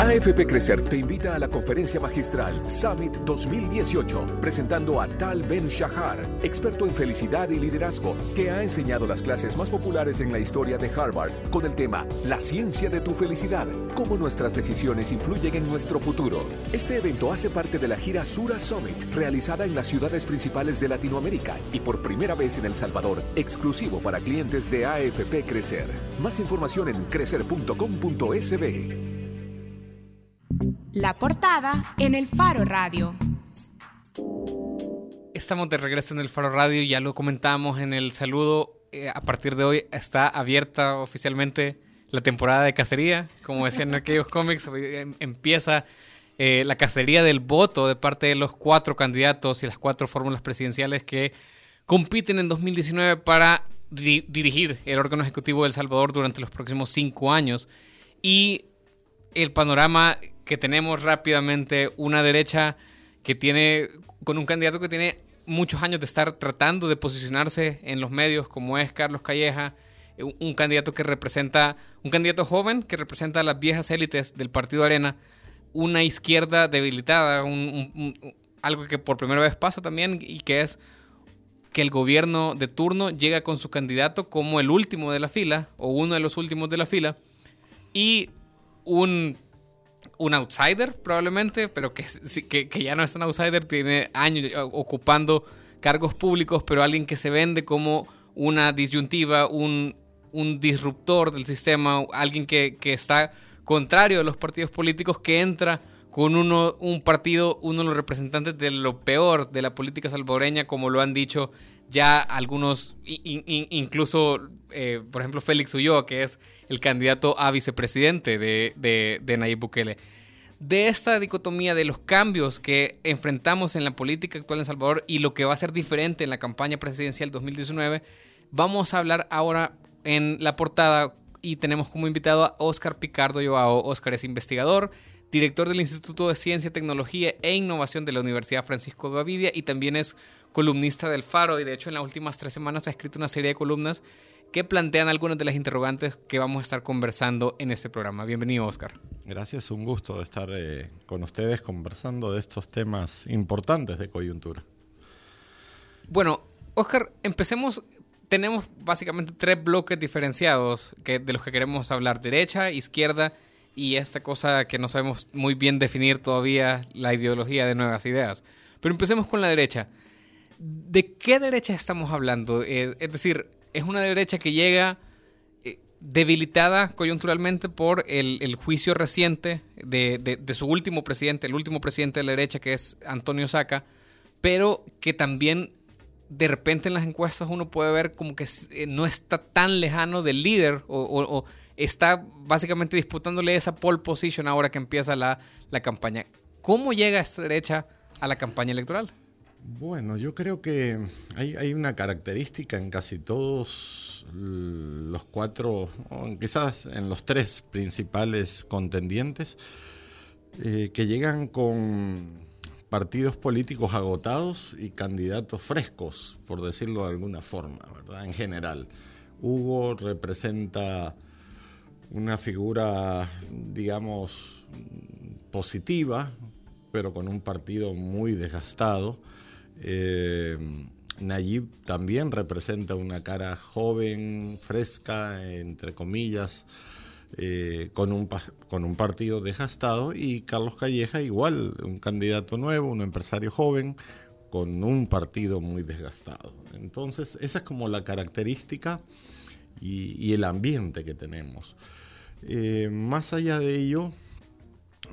AFP Crecer te invita a la conferencia magistral Summit 2018, presentando a Tal Ben Shahar, experto en felicidad y liderazgo, que ha enseñado las clases más populares en la historia de Harvard con el tema La ciencia de tu felicidad, cómo nuestras decisiones influyen en nuestro futuro. Este evento hace parte de la gira Sura Summit, realizada en las ciudades principales de Latinoamérica y por primera vez en El Salvador, exclusivo para clientes de AFP Crecer. Más información en crecer.com.sb. La portada en el Faro Radio. Estamos de regreso en el Faro Radio, ya lo comentamos en el saludo. Eh, a partir de hoy está abierta oficialmente la temporada de cacería. Como decían en aquellos cómics, em, empieza eh, la cacería del voto de parte de los cuatro candidatos y las cuatro fórmulas presidenciales que compiten en 2019 para dirigir el órgano ejecutivo de El Salvador durante los próximos cinco años. Y el panorama que tenemos rápidamente una derecha que tiene, con un candidato que tiene muchos años de estar tratando de posicionarse en los medios, como es Carlos Calleja, eh, un, candidato que representa, un candidato joven que representa a las viejas élites del Partido Arena, una izquierda debilitada, algo que por primera vez pasa también y que es que el gobierno de turno llega con su candidato como el último de la fila o uno de los últimos de la fila y un un outsider probablemente, pero que, que, ya no es un outsider, tiene años ocupando cargos públicos, pero alguien que se vende como una disyuntiva, un, un disruptor del sistema, alguien que, que, está contrario a los partidos políticos, que entra con uno, un partido, uno de los representantes de lo peor de la política salvadoreña, como lo han dicho ya algunos, incluso, eh, por ejemplo, Félix Ulloa, que es el candidato a vicepresidente de, de, Nayib Bukele. De esta dicotomía de los cambios que enfrentamos en la política actual en Salvador y lo que va a ser diferente en la campaña presidencial 2019, vamos a hablar ahora en la portada y tenemos como invitado a Oscar Picardo Joao. Oscar es investigador, director del Instituto de Ciencia, Tecnología e Innovación de la Universidad Francisco Gavidia y también es columnista del Faro y de hecho en las últimas tres semanas ha escrito una serie de columnas que plantean algunas de las interrogantes que vamos a estar conversando en este programa. Bienvenido, Oscar. Gracias, un gusto estar eh, con ustedes conversando de estos temas importantes de coyuntura. Bueno, Oscar, empecemos. Tenemos básicamente tres bloques diferenciados que, de los que queremos hablar, derecha, izquierda y esta cosa que no sabemos muy bien definir todavía, la ideología de nuevas ideas. Pero empecemos con la derecha. ¿De qué derecha estamos hablando? Eh, es decir, es una derecha que llega eh, debilitada coyunturalmente por el, juicio reciente de, su último presidente, el último presidente de la derecha, que es Antonio Saca, pero que también de repente en las encuestas uno puede ver como que eh, no está tan lejano del líder o, está básicamente disputándole esa pole position ahora que empieza la, la campaña. ¿Cómo llega esta derecha a la campaña electoral? Bueno, yo creo que hay, una característica en casi todos los cuatro, quizás en los tres principales contendientes, eh, que llegan con partidos políticos agotados y candidatos frescos, por decirlo de alguna forma, ¿verdad? En general. Hugo representa una figura, digamos, positiva, pero con un partido muy desgastado eh, Nayib también representa una cara joven, fresca, entre comillas, eh, con, un, partido desgastado, y Carlos Calleja igual, un candidato nuevo, un empresario joven, con un partido muy desgastado. Entonces, esa es como la característica y, el ambiente que tenemos. Eh, más allá de ello,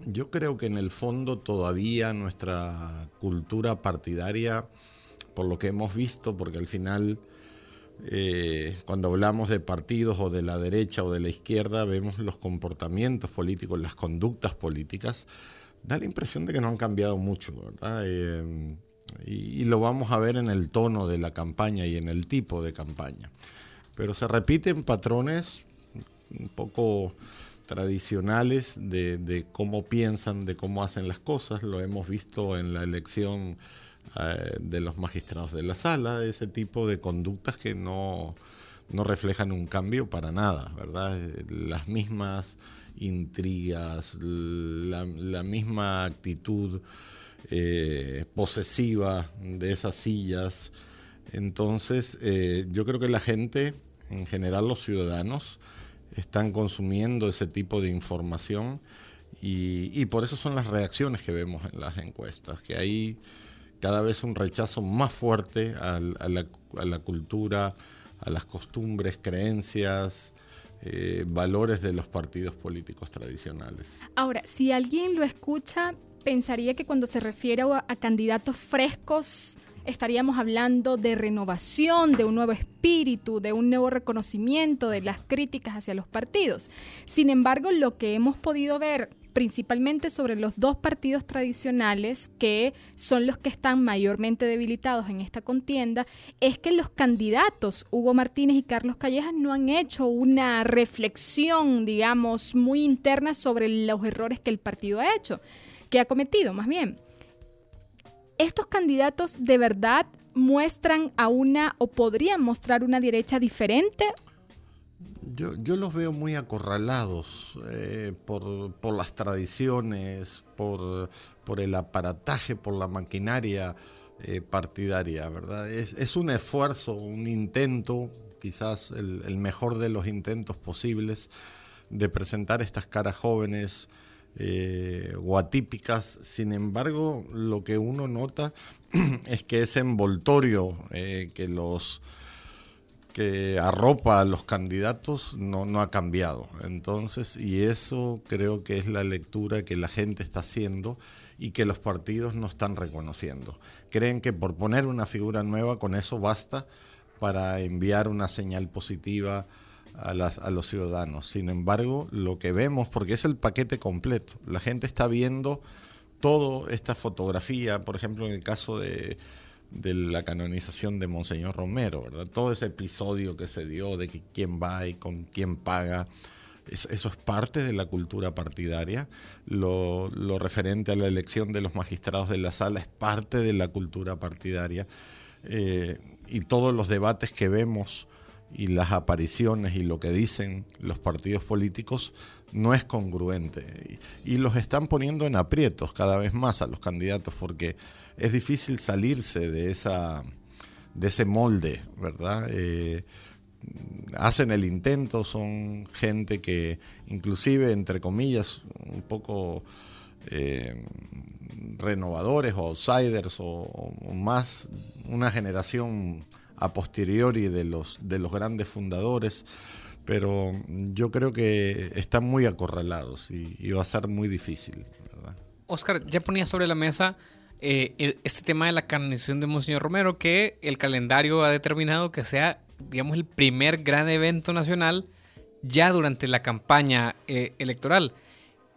yo creo que en el fondo todavía nuestra cultura partidaria, por lo que hemos visto, porque al final eh, cuando hablamos de partidos o de la derecha o de la izquierda, vemos los comportamientos políticos, las conductas políticas, da la impresión de que no han cambiado mucho, ¿verdad? Eh, y, lo vamos a ver en el tono de la campaña y en el tipo de campaña. Pero se repiten patrones un poco tradicionales de, cómo piensan, de cómo hacen las cosas. Lo hemos visto en la elección eh, de los magistrados de la sala, ese tipo de conductas que no, reflejan un cambio para nada, ¿verdad? Las mismas intrigas, la, misma actitud eh, posesiva de esas sillas. Entonces, eh, yo creo que la gente, en general los ciudadanos, están consumiendo ese tipo de información y, por eso son las reacciones que vemos en las encuestas, que hay cada vez un rechazo más fuerte a, la, cultura, a las costumbres, creencias, eh, valores de los partidos políticos tradicionales. Ahora, si alguien lo escucha, pensaría que cuando se refiere a candidatos frescos, estaríamos hablando de renovación, de un nuevo espíritu, de un nuevo reconocimiento de las críticas hacia los partidos. Sin embargo, lo que hemos podido ver principalmente sobre los dos partidos tradicionales que son los que están mayormente debilitados en esta contienda, es que los candidatos Hugo Martínez y Carlos Callejas no han hecho una reflexión, digamos, muy interna sobre los errores que el partido ha hecho, que ha cometido más bien. ¿Estos candidatos de verdad muestran a una o podrían mostrar una derecha diferente yo, yo los veo muy acorralados eh, por, por, las tradiciones, por, por, el aparataje, por la maquinaria eh, partidaria, ¿verdad? Es, es, un esfuerzo, un intento, quizás el, el, mejor de los intentos posibles, de presentar estas caras jóvenes eh, o atípicas. Sin embargo, lo que uno nota es que ese envoltorio que los que arropa a los candidatos no ha cambiado. Entonces, y eso creo que es la lectura que la gente está haciendo y que los partidos no están reconociendo. Creen que por poner una figura nueva con eso basta para enviar una señal positiva a, las, a los ciudadanos. Sin embargo, lo que vemos, porque es el paquete completo, la gente está viendo toda esta fotografía, por ejemplo, en el caso de de la canonización de Monseñor Romero, ¿verdad? Todo ese episodio que se dio de que quién va y con quién paga, eso, es parte de la cultura partidaria. Lo, referente a la elección de los magistrados de la sala es parte de la cultura partidaria. Eh, y todos los debates que vemos y las apariciones y lo que dicen los partidos políticos no es congruente. Y, los están poniendo en aprietos cada vez más a los candidatos porque es difícil salirse de, esa, de ese molde, ¿verdad? Eh, hacen el intento, son gente que inclusive, entre comillas, un poco eh, renovadores o outsiders o, más una generación a posteriori de los, de los grandes fundadores, pero yo creo que están muy acorralados y, va a ser muy difícil. Oscar, ya ponía sobre la mesa eh, este tema de la canonización de Monseñor Romero, que el calendario ha determinado que sea, digamos, el primer gran evento nacional ya durante la campaña eh, electoral.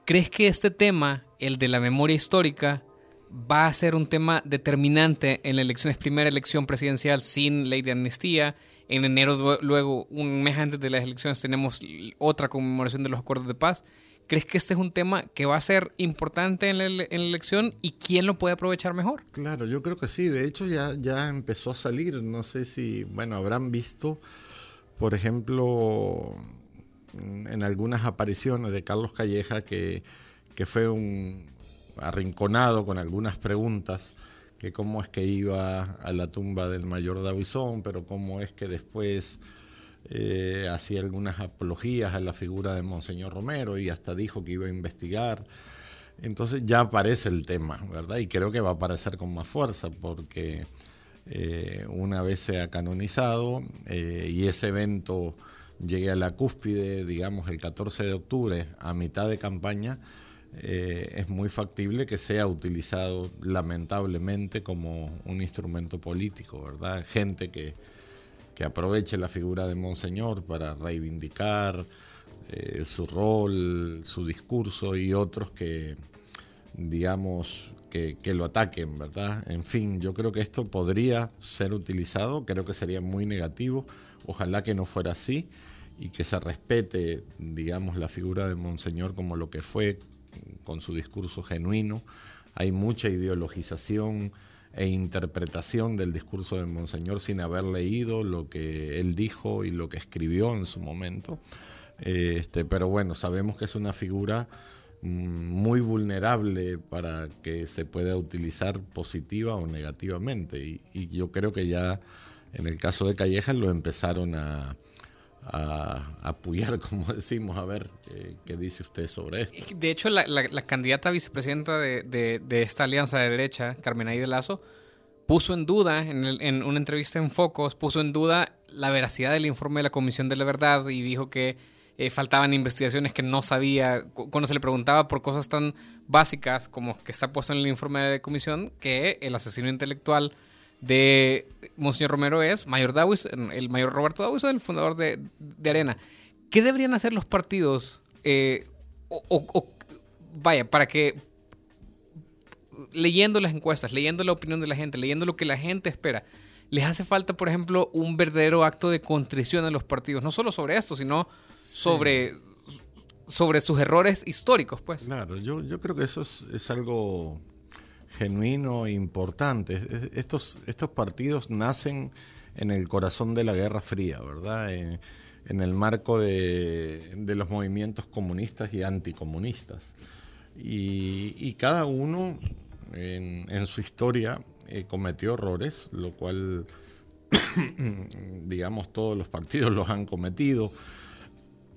¿Crees que este tema, el de la memoria histórica, va a ser un tema determinante en la elección, es primera elección presidencial sin ley de amnistía? En enero, luego, un mes antes de las elecciones, tenemos otra conmemoración de los acuerdos de paz. ¿Crees que este es un tema que va a ser importante en la, elección y quién lo puede aprovechar mejor? Claro, yo creo que sí. De hecho, ya, ya empezó a salir. No sé si, bueno, habrán visto, por ejemplo, en algunas apariciones de Carlos Calleja, que, que fue un arrinconado con algunas preguntas que cómo es que iba a la tumba del mayor Davison, pero cómo es que después eh, hacía algunas apologías a la figura de Monseñor Romero y hasta dijo que iba a investigar. Entonces ya aparece el tema, ¿verdad? Y creo que va a aparecer con más fuerza porque eh, una vez se ha canonizado eh, y ese evento llegue a la cúspide, digamos, el 14 de octubre, a mitad de campaña, es muy factible que sea utilizado lamentablemente como un instrumento político, ¿verdad? Gente que que aproveche la figura de Monseñor para reivindicar eh, su rol, su discurso y otros que, digamos, que, lo ataquen, ¿verdad? En fin, yo creo que esto podría ser utilizado, creo que sería muy negativo, ojalá que no fuera así y que se respete, digamos, la figura de Monseñor como lo que fue, con su discurso genuino. Hay mucha ideologización e interpretación del discurso de Monseñor sin haber leído lo que él dijo y lo que escribió en su momento. Este, pero bueno, sabemos que es una figura mm, muy vulnerable para que se pueda utilizar positiva o negativamente. Y, yo creo que ya en el caso de Callejas lo empezaron a, apoyar, como decimos, a ver eh, qué dice usted sobre esto. De hecho, la, candidata vicepresidenta de, esta alianza de derecha, Carmen Aide Lazo, puso en duda, en, en, una entrevista en Focos, puso en duda la veracidad del informe de la Comisión de la Verdad y dijo que eh, faltaban investigaciones que no sabía, cuando se le preguntaba por cosas tan básicas como que está puesto en el informe de comisión, que el asesino intelectual de Monseñor Romero es Mayor Dawis, el mayor Roberto Dawis, el fundador de, Arena. ¿Qué deberían hacer los partidos? Eh, o, vaya, para que leyendo las encuestas, leyendo la opinión de la gente, leyendo lo que la gente espera, les hace falta, por ejemplo, un verdadero acto de contrición a los partidos, no solo sobre esto, sino sobre, sobre sus errores históricos, pues. Claro, yo, yo creo que eso es, algo genuino e importante. Estos, estos partidos nacen en el corazón de la Guerra Fría, ¿verdad? En, el marco de, los movimientos comunistas y anticomunistas. Y, cada uno en, su historia eh, cometió errores, lo cual, digamos, todos los partidos los han cometido.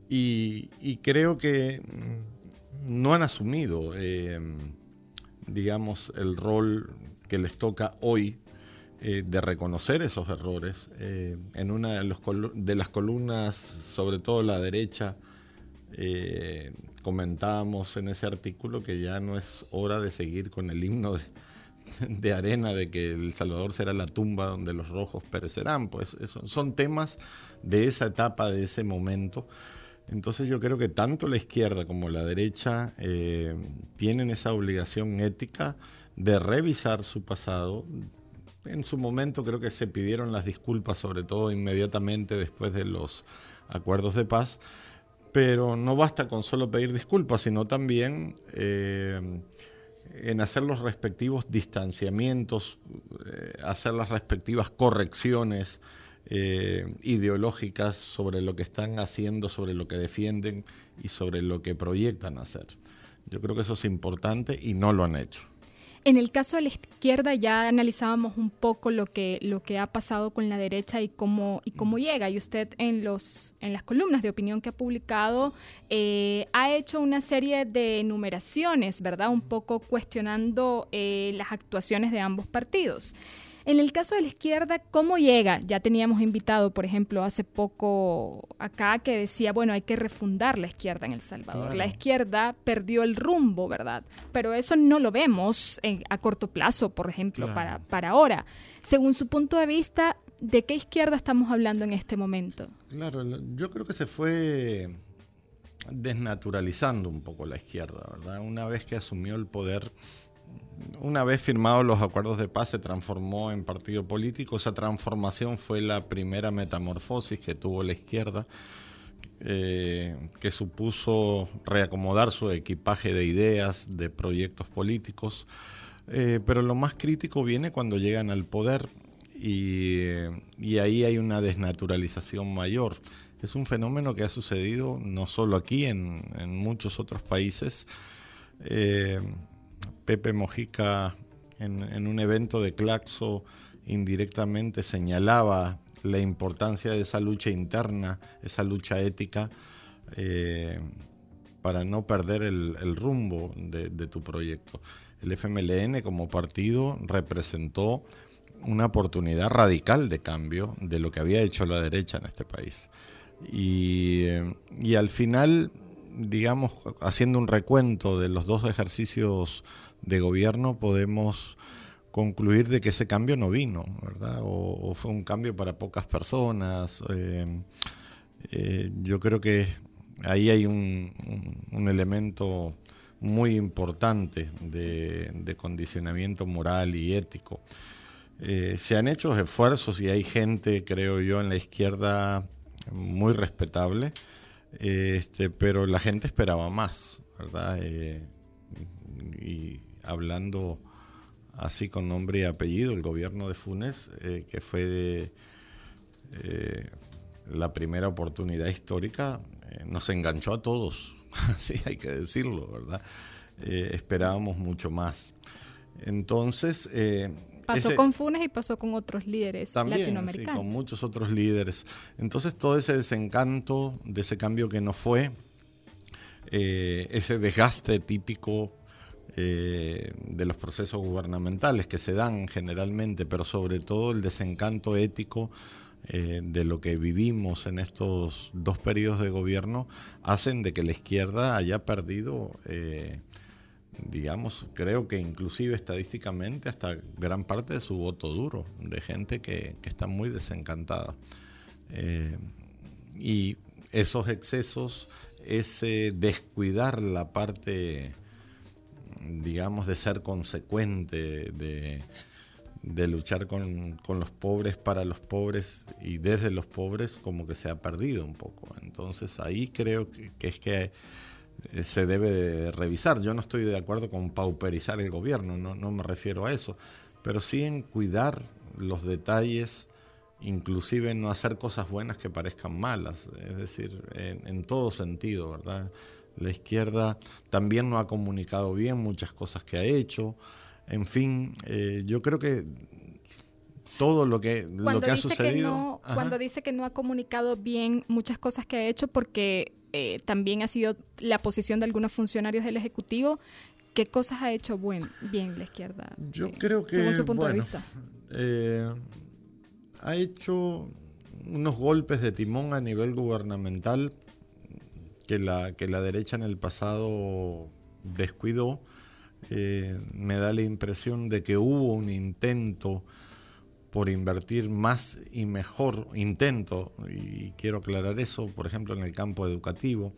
Y, creo que no han asumido, eh, digamos, el rol que les toca hoy eh, de reconocer esos errores. Eh, en una de, de, las columnas, sobre todo la derecha, comentábamos en ese artículo que ya no es hora de seguir con el himno de, arena de que El Salvador será la tumba donde los rojos perecerán. Pues son temas de esa etapa, de ese momento. Entonces yo creo que tanto la izquierda como la derecha eh, tienen esa obligación ética de revisar su pasado. En su momento creo que se pidieron las disculpas, sobre todo inmediatamente después de los acuerdos de paz, pero no basta con solo pedir disculpas, sino también eh, en hacer los respectivos distanciamientos, eh, hacer las respectivas correcciones eh, ideológicas sobre lo que están haciendo, sobre lo que defienden y sobre lo que proyectan hacer. Yo creo que eso es importante y no lo han hecho. En el caso de la izquierda ya analizábamos un poco lo que, lo que ha pasado con la derecha y cómo, y cómo llega. Y usted en, los, en las columnas de opinión que ha publicado eh, ha hecho una serie de enumeraciones, ¿verdad? Un poco cuestionando eh, las actuaciones de ambos partidos. En el caso de la izquierda, ¿cómo llega? Ya teníamos invitado, por ejemplo, hace poco acá que decía, bueno, hay que refundar la izquierda en El Salvador. La izquierda perdió el rumbo, ¿verdad? Pero eso no lo vemos a corto plazo, por ejemplo, para, para ahora. Según su punto de vista, ¿de qué izquierda estamos hablando en este momento? Claro, yo creo que se fue desnaturalizando un poco la izquierda, ¿verdad? Una vez que asumió el poder una vez firmados los acuerdos de paz se transformó en partido político. Esa transformación fue la primera metamorfosis que tuvo la izquierda, eh, que supuso reacomodar su equipaje de ideas, de proyectos políticos. Eh, pero lo más crítico viene cuando llegan al poder y, ahí hay una desnaturalización mayor. Es un fenómeno que ha sucedido no solo aquí, en, muchos otros países. Eh, Pepe Mojica en, un evento de Claxo indirectamente señalaba la importancia de esa lucha interna, esa lucha ética, eh, para no perder el, rumbo de, tu proyecto. El FMLN como partido representó una oportunidad radical de cambio de lo que había hecho la derecha en este país. Y, y al final, digamos, haciendo un recuento de los dos ejercicios de gobierno podemos concluir de que ese cambio no vino, ¿verdad? O, fue un cambio para pocas personas. Eh, eh, yo creo que ahí hay un, elemento muy importante de, condicionamiento moral y ético. Eh, se han hecho esfuerzos y hay gente, creo yo, en la izquierda muy respetable, este, pero la gente esperaba más, ¿verdad? y hablando así con nombre y apellido, el gobierno de Funes, eh, que fue eh, la primera oportunidad histórica eh, nos enganchó a todos, así hay que decirlo, ¿verdad? Esperábamos mucho más. Entonces... Pasó con Funes y pasó con otros líderes también, latinoamericanos. Sí, con muchos otros líderes. Entonces todo ese desencanto de ese cambio que no fue, ese desgaste típico de los procesos gubernamentales que se dan generalmente, pero sobre todo el desencanto ético eh, de lo que vivimos en estos dos periodos de gobierno hacen de que la izquierda haya perdido, eh, digamos, creo que inclusive estadísticamente hasta gran parte de su voto duro, de gente que, está muy desencantada. Eh, y esos excesos, ese descuidar la parte, digamos, de ser consecuente, de de luchar con, los pobres para los pobres y desde los pobres como que se ha perdido un poco. Entonces ahí creo que, es que eh, se debe revisar. Yo no estoy de acuerdo con pauperizar el gobierno, no, no me refiero a eso, pero sí en cuidar los detalles, inclusive no hacer cosas buenas que parezcan malas, es decir, en, en todo sentido, ¿verdad? La izquierda también no ha comunicado bien muchas cosas que ha hecho. En fin, eh, yo creo que todo lo que, lo que ha sucedido. cuando dice que no ha comunicado bien muchas cosas que ha hecho, porque eh, también ha sido la posición de algunos funcionarios del Ejecutivo. ¿Qué cosas ha hecho buen, bien la izquierda? Yo eh, creo que. Según su punto de vista. ha hecho unos golpes de timón a nivel gubernamental que la, que la derecha en el pasado descuidó eh, me da la impresión de que hubo un intento por invertir más y mejor, intento, y quiero aclarar eso, por ejemplo, en el campo educativo,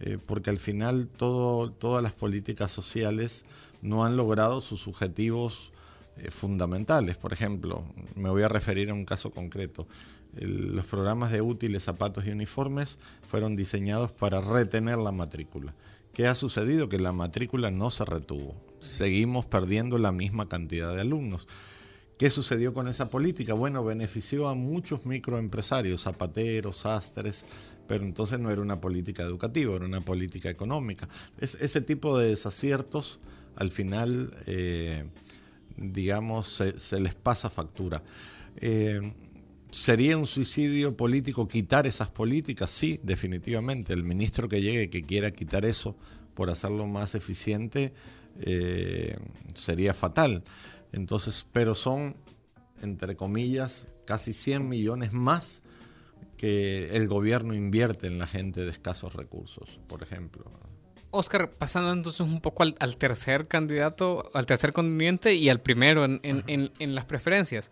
eh, porque al final todo, todas las políticas sociales no han logrado sus objetivos eh, fundamentales. Por ejemplo, me voy a referir a un caso concreto. Los programas de útiles, zapatos y uniformes fueron diseñados para retener la matrícula. ¿Qué ha sucedido? Que la matrícula no se retuvo. Seguimos perdiendo la misma cantidad de alumnos. ¿Qué sucedió con esa política? Bueno, benefició a muchos microempresarios, zapateros, sastres, pero entonces no era una política educativa, era una política económica. Es, ese tipo de desaciertos al final, eh, digamos, se, les pasa factura. Eh, ¿Sería un suicidio político quitar esas políticas? Sí, definitivamente. El ministro que llegue que quiera quitar eso por hacerlo más eficiente eh, sería fatal. Entonces, pero son, entre comillas, casi 100 millones más que el gobierno invierte en la gente de escasos recursos, por ejemplo. Oscar, pasando entonces un poco al, tercer candidato, al tercer contendiente y al primero en, en las preferencias.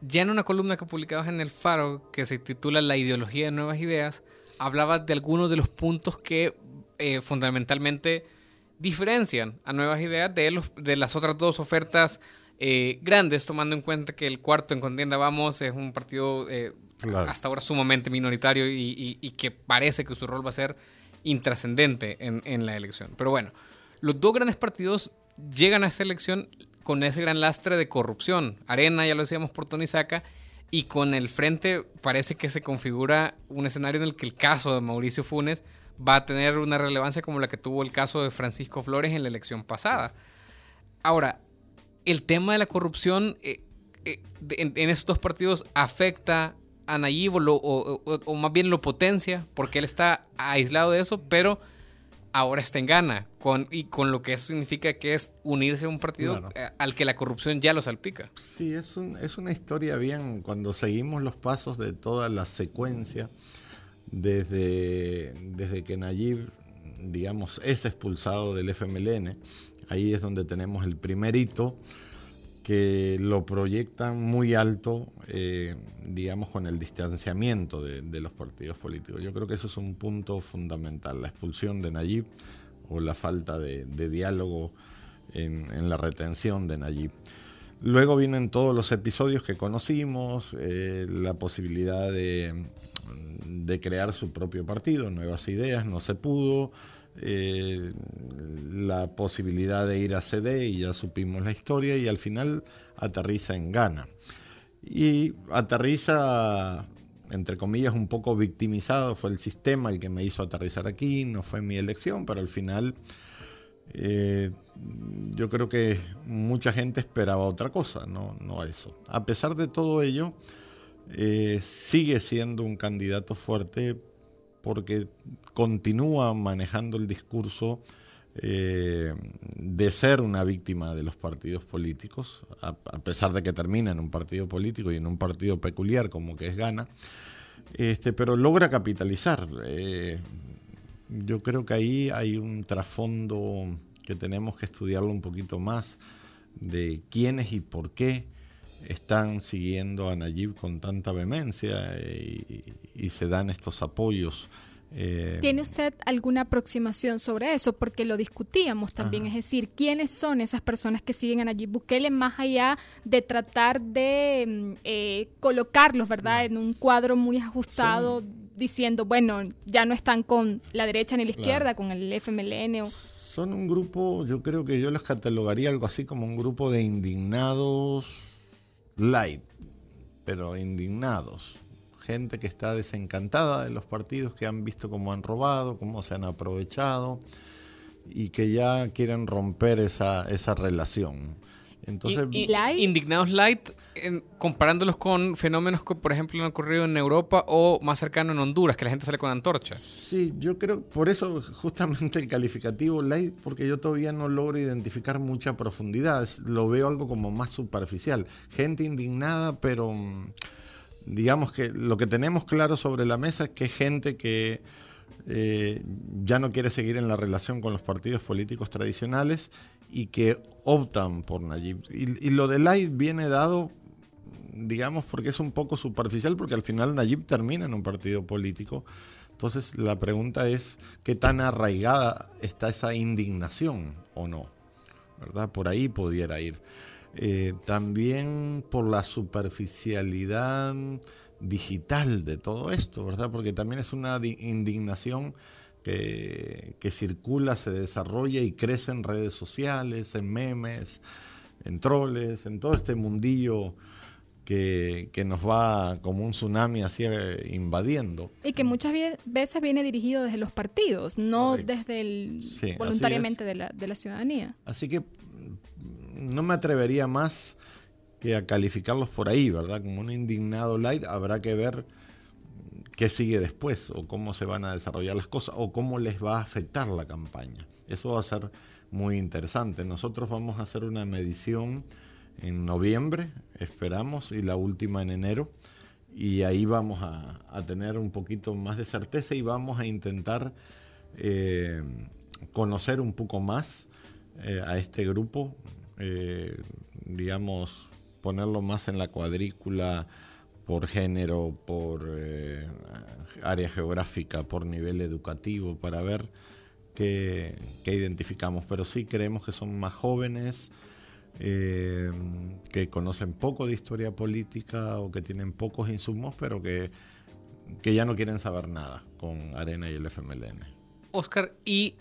Ya en una columna que publicabas en El Faro, que se titula La ideología de nuevas ideas, hablabas de algunos de los puntos que eh, fundamentalmente diferencian a nuevas ideas de, los, de las otras dos ofertas eh, grandes, tomando en cuenta que el cuarto en contienda Vamos es un partido eh, hasta ahora sumamente minoritario y, que parece que su rol va a ser intrascendente en, en la elección. Pero bueno, los dos grandes partidos llegan a esta elección con ese gran lastre de corrupción. Arena, ya lo decíamos por Tony Saca, y con el frente parece que se configura un escenario en el que el caso de Mauricio Funes va a tener una relevancia como la que tuvo el caso de Francisco Flores en la elección pasada. Ahora, el tema de la corrupción eh, eh, en, estos dos partidos afecta a Nayib o, más bien lo potencia porque él está aislado de eso, pero ahora está en gana, con, y con lo que eso significa que es unirse a un partido eh, al que la corrupción ya lo salpica. Sí, es, un, es una historia bien, cuando seguimos los pasos de toda la secuencia, desde, desde que Nayib, digamos, es expulsado del FMLN, ahí es donde tenemos el primer hito, que lo proyectan muy alto, eh, digamos, con el distanciamiento de, los partidos políticos. Yo creo que eso es un punto fundamental, la expulsión de Nayib o la falta de, diálogo en, la retención de Nayib. Luego vienen todos los episodios que conocimos, eh, la posibilidad de, de crear su propio partido, nuevas ideas, no se pudo, eh, la posibilidad de ir a CD y ya supimos la historia y al final aterriza en Ghana. Y aterriza entre comillas, un poco victimizado. Fue el sistema el que me hizo aterrizar aquí, no fue mi elección, pero al final eh, yo creo que mucha gente esperaba otra cosa, no, no eso. A pesar de todo ello, eh, sigue siendo un candidato fuerte porque continúa manejando el discurso eh, de ser una víctima de los partidos políticos, a, pesar de que termina en un partido político y en un partido peculiar como que es Gana, este, pero logra capitalizar. Eh, yo creo que ahí hay un trasfondo que tenemos que estudiarlo un poquito más de quiénes y por qué están siguiendo a Nayib con tanta vehemencia y, se dan estos apoyos. Eh, ¿Tiene usted alguna aproximación sobre eso? Porque lo discutíamos también, es decir, ¿quiénes son esas personas que siguen a Nayib Bukele más allá de tratar de mm, eh, colocarlos, ¿verdad?, en un cuadro muy ajustado, diciendo, bueno, ya no están con la derecha ni la izquierda, con el FMLN o son un grupo, yo creo que yo los catalogaría algo así como un grupo de indignados light, pero indignados. Gente que está desencantada de los partidos, que han visto cómo han robado, cómo se han aprovechado y que ya quieren romper esa, esa relación. Entonces, Indignados Light, comparándolos con fenómenos que, por ejemplo, han ocurrido en Europa o más cercano en Honduras, que la gente sale con antorchas. Sí, yo creo, por eso justamente el calificativo Light, porque yo todavía no logro identificar mucha profundidad, lo veo algo como más superficial. Gente indignada, pero mm, digamos que lo que tenemos claro sobre la mesa es que gente que eh, ya no quiere seguir en la relación con los partidos políticos tradicionales y que optan por Nayib. Y, lo de Light viene dado, digamos, porque es un poco superficial, porque al final Nayib termina en un partido político. Entonces la pregunta es qué tan arraigada está esa indignación o no, ¿verdad? Por ahí pudiera ir. Eh, también por la superficialidad digital de todo esto, ¿verdad? Porque también es una indignación que, circula, se desarrolla y crece en redes sociales, en memes, en troles, en todo este mundillo que, nos va como un tsunami así eh, invadiendo. Y que muchas veces viene dirigido desde los partidos, no desde el voluntariamente de la, de la ciudadanía. Así que mm, no me atrevería más que a calificarlos por ahí, ¿verdad? Como un indignado light, habrá que ver qué sigue después o cómo se van a desarrollar las cosas o cómo les va a afectar la campaña. Eso va a ser muy interesante. Nosotros vamos a hacer una medición en noviembre, esperamos, y la última en enero. Y ahí vamos a, tener un poquito más de certeza y vamos a intentar eh, conocer un poco más eh, a este grupo, eh, digamos, ponerlo más en la cuadrícula por género, por eh, área geográfica, por nivel educativo, para ver qué, identificamos. Pero sí creemos que son más jóvenes, eh, que conocen poco de historia política o que tienen pocos insumos, pero que, que ya no quieren saber nada con Arena y el FMLN. Oscar, y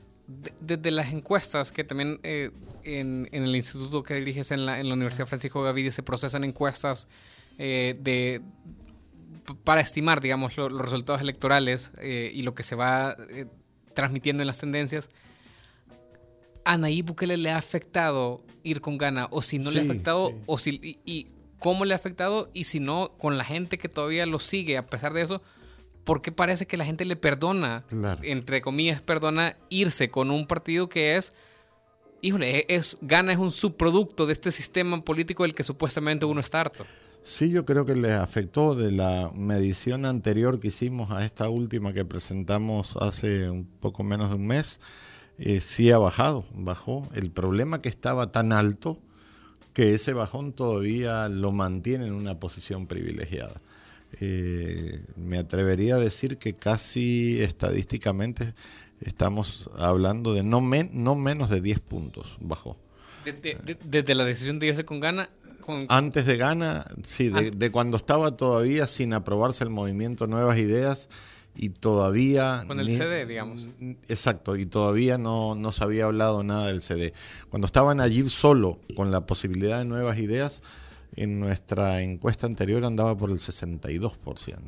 desde las encuestas que también eh, en, el instituto que diriges en la, en la Universidad Francisco Gavidia se procesan encuestas eh, de, para estimar, digamos, los resultados electorales eh, y lo que se va eh, transmitiendo en las tendencias, ¿a Nayib Bukele le ha afectado ir con gana? ¿O si no le ha afectado? O si, y, cómo le ha afectado? Y si no, con la gente que todavía lo sigue a pesar de eso, ¿por qué parece que la gente le perdona, entre comillas, perdona irse con un partido que es híjole, e, es, Gana es un subproducto de este sistema político del que supuestamente uno está harto. Sí, yo creo que les afectó de la medición anterior que hicimos a esta última que presentamos hace un poco menos de un mes. Eh, sí ha bajado, bajó. El problema que estaba tan alto que ese bajón todavía lo mantiene en una posición privilegiada. Eh, me atrevería a decir que casi estadísticamente estamos hablando de no, no menos de 10 puntos bajó. Desde, la decisión de irse con gana antes de Gana, sí, de, cuando estaba todavía sin aprobarse el movimiento Nuevas Ideas y todavía... Con el CD, digamos. Exacto, y todavía no, no se había hablado nada del CD. Cuando estaban allí solo con la posibilidad de Nuevas Ideas, en nuestra encuesta anterior andaba por el 62%.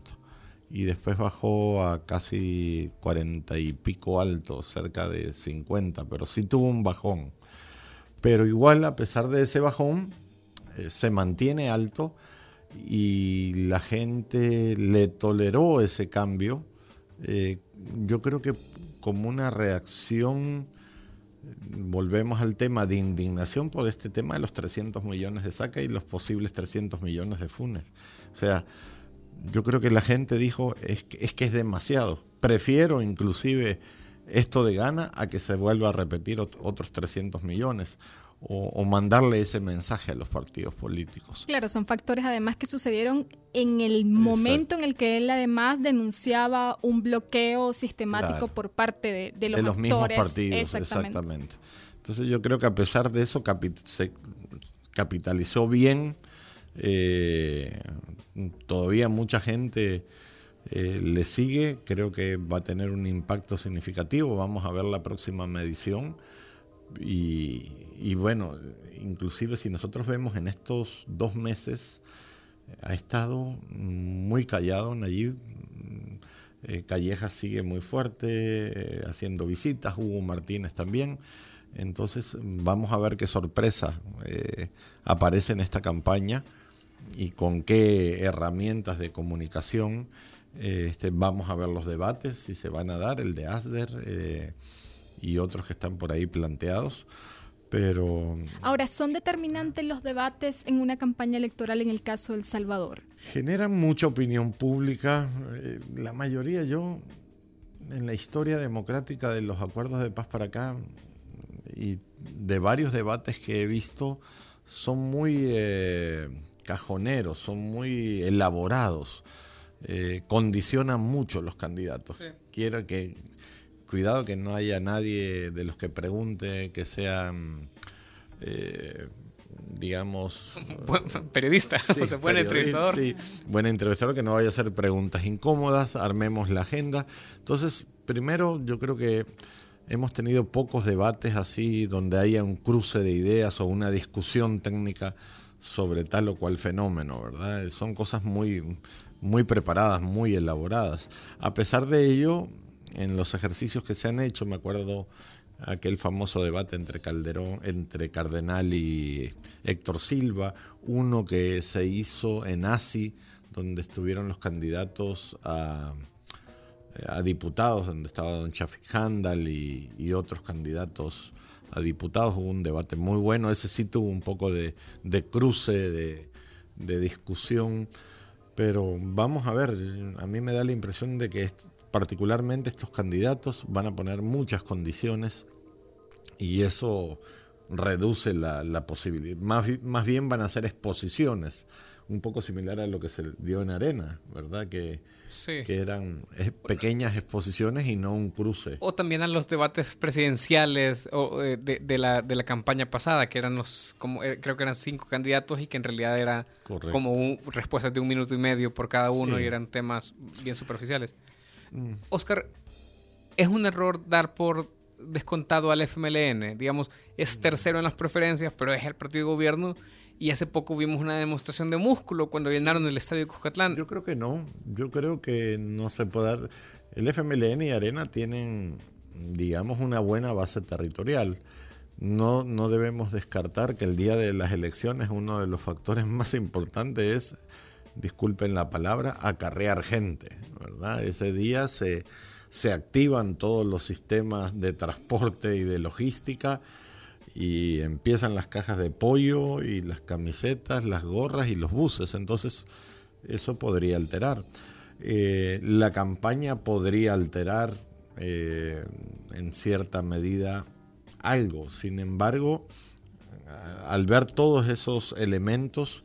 y después bajó a casi 40 y pico alto, cerca de 50, pero sí tuvo un bajón. Pero igual, a pesar de ese bajón, se mantiene alto y la gente le toleró ese cambio. Eh, yo creo que como una reacción, volvemos al tema de indignación por este tema de los 300 millones de saca y los posibles 300 millones de Funes. O sea, yo creo que la gente dijo, es que es, que es demasiado. Prefiero inclusive esto de gana a que se vuelva a repetir otros 300 millones o, mandarle ese mensaje a los partidos políticos. Claro, son factores además que sucedieron en el momento en el que él además denunciaba un bloqueo sistemático por parte de, los, de los mismos partidos. Exactamente. Entonces yo creo que a pesar de eso se capitalizó bien. Eh, todavía mucha gente eh, le sigue, creo que va a tener un impacto significativo, vamos a ver la próxima medición y, bueno, inclusive si nosotros vemos en estos dos meses, ha estado muy callado Nayib. Eh, Calleja sigue muy fuerte, eh, haciendo visitas, Hugo Martínez también. Entonces vamos a ver qué sorpresa eh, aparece en esta campaña y con qué herramientas de comunicación este, vamos a ver los debates, si se van a dar, el de Asder y otros que están por ahí planteados. Pero... Ahora, ¿son determinantes los debates en una campaña electoral en el caso de El Salvador? Generan mucha opinión pública. Eh, la mayoría, yo, en la historia democrática de los acuerdos de paz para acá y de varios debates que he visto, son muy eh, cajoneros, son muy elaborados. Eh, condicionan mucho los candidatos. Quiero que cuidado que no haya nadie de los que pregunte que sean, eh, digamos... periodista, o sea, buen entrevistador. Sí, buen entrevistador, que no vaya a hacer preguntas incómodas, armemos la agenda. Entonces, primero yo creo que hemos tenido pocos debates así donde haya un cruce de ideas o una discusión técnica sobre tal o cual fenómeno, ¿verdad? Son cosas muy, muy preparadas, muy elaboradas. A pesar de ello, en los ejercicios que se han hecho, me acuerdo aquel famoso debate entre Calderón, entre Cardenal y Héctor Silva, uno que se hizo en ASI, donde estuvieron los candidatos a, diputados, donde estaba don Chafik Handal y, otros candidatos a diputados. Hubo un debate muy bueno, ese sí tuvo un poco de, cruce, de, de discusión, pero vamos a ver, a mí me da la impresión de que particularmente estos candidatos van a poner muchas condiciones y eso reduce la, posibilidad. Más, más, bien van a ser exposiciones, un poco similar a lo que se dio en Arena, ¿verdad? Que, que eran pequeñas exposiciones y no un cruce. O también a los debates presidenciales o, eh, de, la, de la campaña pasada, que eran los, como, eh, creo que eran cinco candidatos y que en realidad era como respuestas de un minuto y medio por cada uno y eran temas bien superficiales. Oscar, es un error dar por descontado al FMLN. Digamos, es tercero en las preferencias, pero es el partido de gobierno. Y hace poco vimos una demostración de músculo cuando llenaron el estadio de Cuscatlán. Yo creo que no. Yo creo que no se puede dar. El FMLN y Arena tienen, digamos, una buena base territorial. No, no debemos descartar que el día de las elecciones uno de los factores más importantes es disculpen la palabra, acarrear gente, ¿verdad? Ese día se, se activan todos los sistemas de transporte y de logística y empiezan las cajas de pollo y las camisetas, las gorras y los buses. Entonces, eso podría alterar. Eh, la campaña podría alterar eh, en cierta medida algo. Sin embargo, al ver todos esos elementos,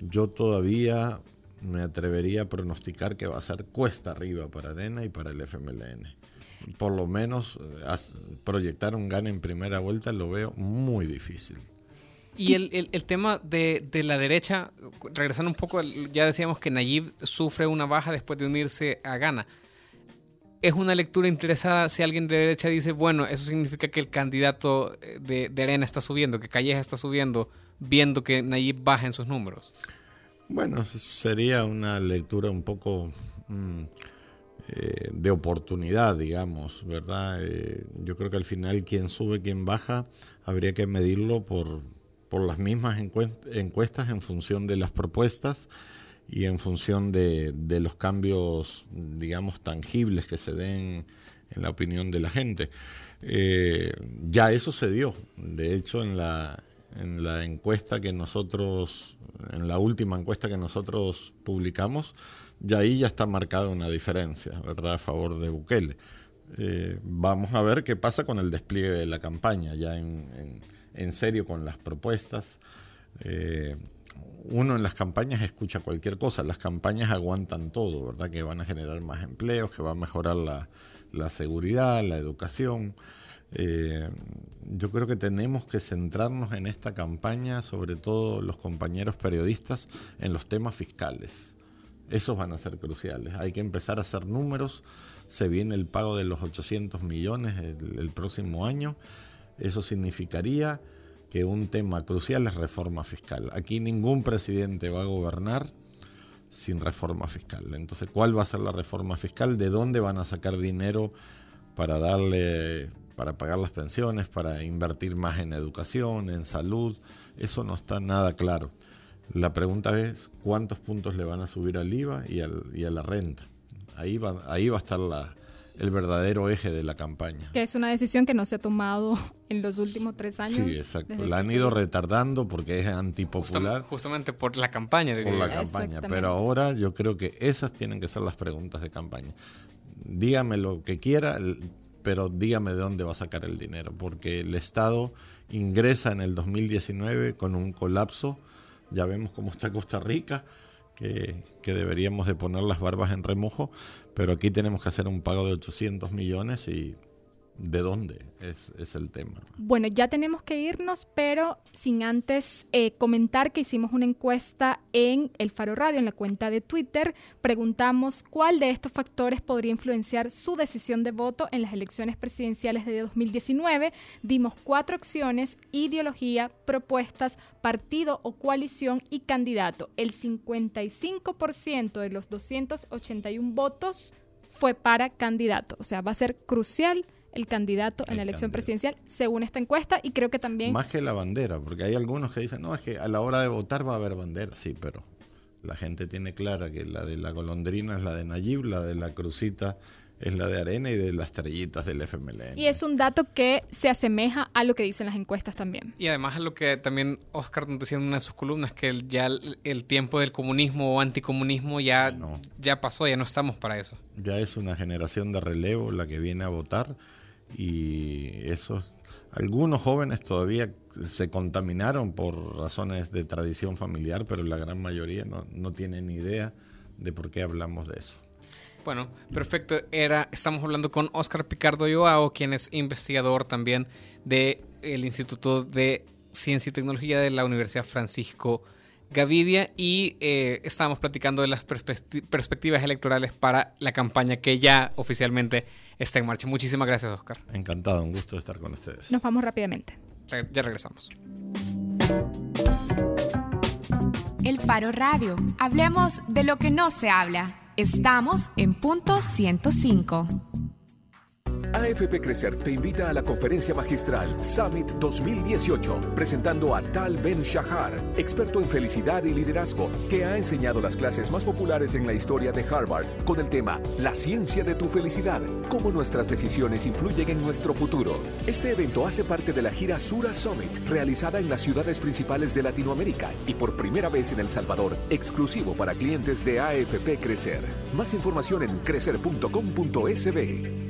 yo todavía me atrevería a pronosticar que va a ser cuesta arriba para Arena y para el FMLN. Por lo menos eh, proyectar un gane en primera vuelta lo veo muy difícil. Y el, el, tema de, de, la derecha, regresando un poco, ya decíamos que Nayib sufre una baja después de unirse a Gana. Es una lectura interesada si alguien de derecha dice, bueno, eso significa que el candidato de, de Arena está subiendo, que Calleja está subiendo, viendo que Nayib baja en sus números? Bueno, sería una lectura un poco mm, eh, de oportunidad, digamos, ¿verdad? Eh, yo creo que al final quien sube, quien baja, habría que medirlo por, por las mismas encuestas en función de las propuestas y en función de, de, los cambios, digamos, tangibles que se den en la opinión de la gente. Eh, ya eso se dio. De hecho, en la, en la encuesta que nosotros, en la última encuesta que nosotros publicamos, ya ahí ya está marcada una diferencia, ¿verdad?, a favor de Bukele. Eh, vamos a ver qué pasa con el despliegue de la campaña, ya en, en, serio con las propuestas. Eh, uno en las campañas escucha cualquier cosa, las campañas aguantan todo, ¿verdad? Que van a generar más empleos, que va a mejorar la, la seguridad, la educación. Eh, yo creo que tenemos que centrarnos en esta campaña, sobre todo los compañeros periodistas, en los temas fiscales. Esos van a ser cruciales. Hay que empezar a hacer números. Se viene el pago de los 800 millones el, el próximo año. Eso significaría que un tema crucial es reforma fiscal. Aquí ningún presidente va a gobernar sin reforma fiscal. Entonces, ¿cuál va a ser la reforma fiscal? ¿De dónde van a sacar dinero para darle, para pagar las pensiones, para invertir más en educación, en salud? Eso no está nada claro. La pregunta es cuántos puntos le van a subir al IVA y, a la renta. Ahí va, ahí va a estar la, el verdadero eje de la campaña. Que es una decisión que no se ha tomado en los últimos tres años. Sí, exacto. La han ido retardando porque es antipopular. justamente por la campaña. Por la campaña. Pero ahora yo creo que esas tienen que ser las preguntas de campaña. Dígame lo que quiera, pero dígame de dónde va a sacar el dinero. Porque el Estado ingresa en el 2019 con un colapso. Ya vemos cómo está Costa Rica que, deberíamos de poner las barbas en remojo, pero aquí tenemos que hacer un pago de 800 millones y ¿De dónde? Es, el tema. Bueno, ya tenemos que irnos, pero sin antes eh, comentar que hicimos una encuesta en El Faro Radio, en la cuenta de Twitter. Preguntamos cuál de estos factores podría influenciar su decisión de voto en las elecciones presidenciales de 2019. Dimos cuatro opciones, ideología, propuestas, partido o coalición y candidato. El 55% de los 281 votos fue para candidato. O sea, va a ser crucial el candidato en la elección presidencial, según esta encuesta, y creo que también... Más que la bandera, porque hay algunos que dicen, no, es que a la hora de votar va a haber bandera, sí, pero la gente tiene clara que la de la golondrina es la de Nayib, la de la crucita es la de arena y de las estrellitas del FMLN. Y es un dato que se asemeja a lo que dicen las encuestas también. Y además a lo que también Oscar nos decía en una de sus columnas, que ya el, tiempo del comunismo o anticomunismo ya, ya pasó, ya no estamos para eso. Ya es una generación de relevo la que viene a votar y esos algunos jóvenes todavía se contaminaron por razones de tradición familiar, pero la gran mayoría no, no tienen idea de por qué hablamos de eso. Bueno, perfecto. Era, estamos hablando con Oscar Picardo Joao, quien es investigador también del Instituto de Ciencia y Tecnología de la Universidad Francisco Gavidia y eh, estábamos platicando de las perspectivas electorales para la campaña que ya oficialmente está en marcha. Muchísimas gracias, Oscar. Encantado, un gusto estar con ustedes. Nos vamos rápidamente. Ya regresamos. El Faro Radio. Hablemos de lo que no se habla. Estamos en punto 105. AFP Crecer te invita a la conferencia magistral Summit 2018, presentando a Tal Ben Shahar, experto en felicidad y liderazgo, que ha enseñado las clases más populares en la historia de Harvard con el tema La ciencia de tu felicidad, cómo nuestras decisiones influyen en nuestro futuro. Este evento hace parte de la gira Sura Summit, realizada en las ciudades principales de Latinoamérica y por primera vez en El Salvador, exclusivo para clientes de AFP Crecer. Más información en crecer.com.sb.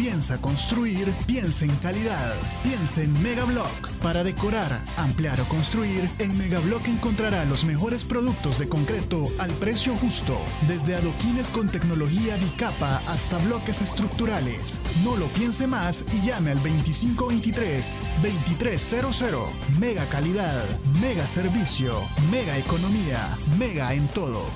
Piensa construir, piensa en calidad. Piensa en Megablock. Para decorar, ampliar o construir, en Megablock encontrará los mejores productos de concreto al precio justo. Desde adoquines con tecnología bicapa hasta bloques estructurales. No lo piense más y llame al 2523-2300. Mega calidad, mega servicio, mega economía, mega en todo.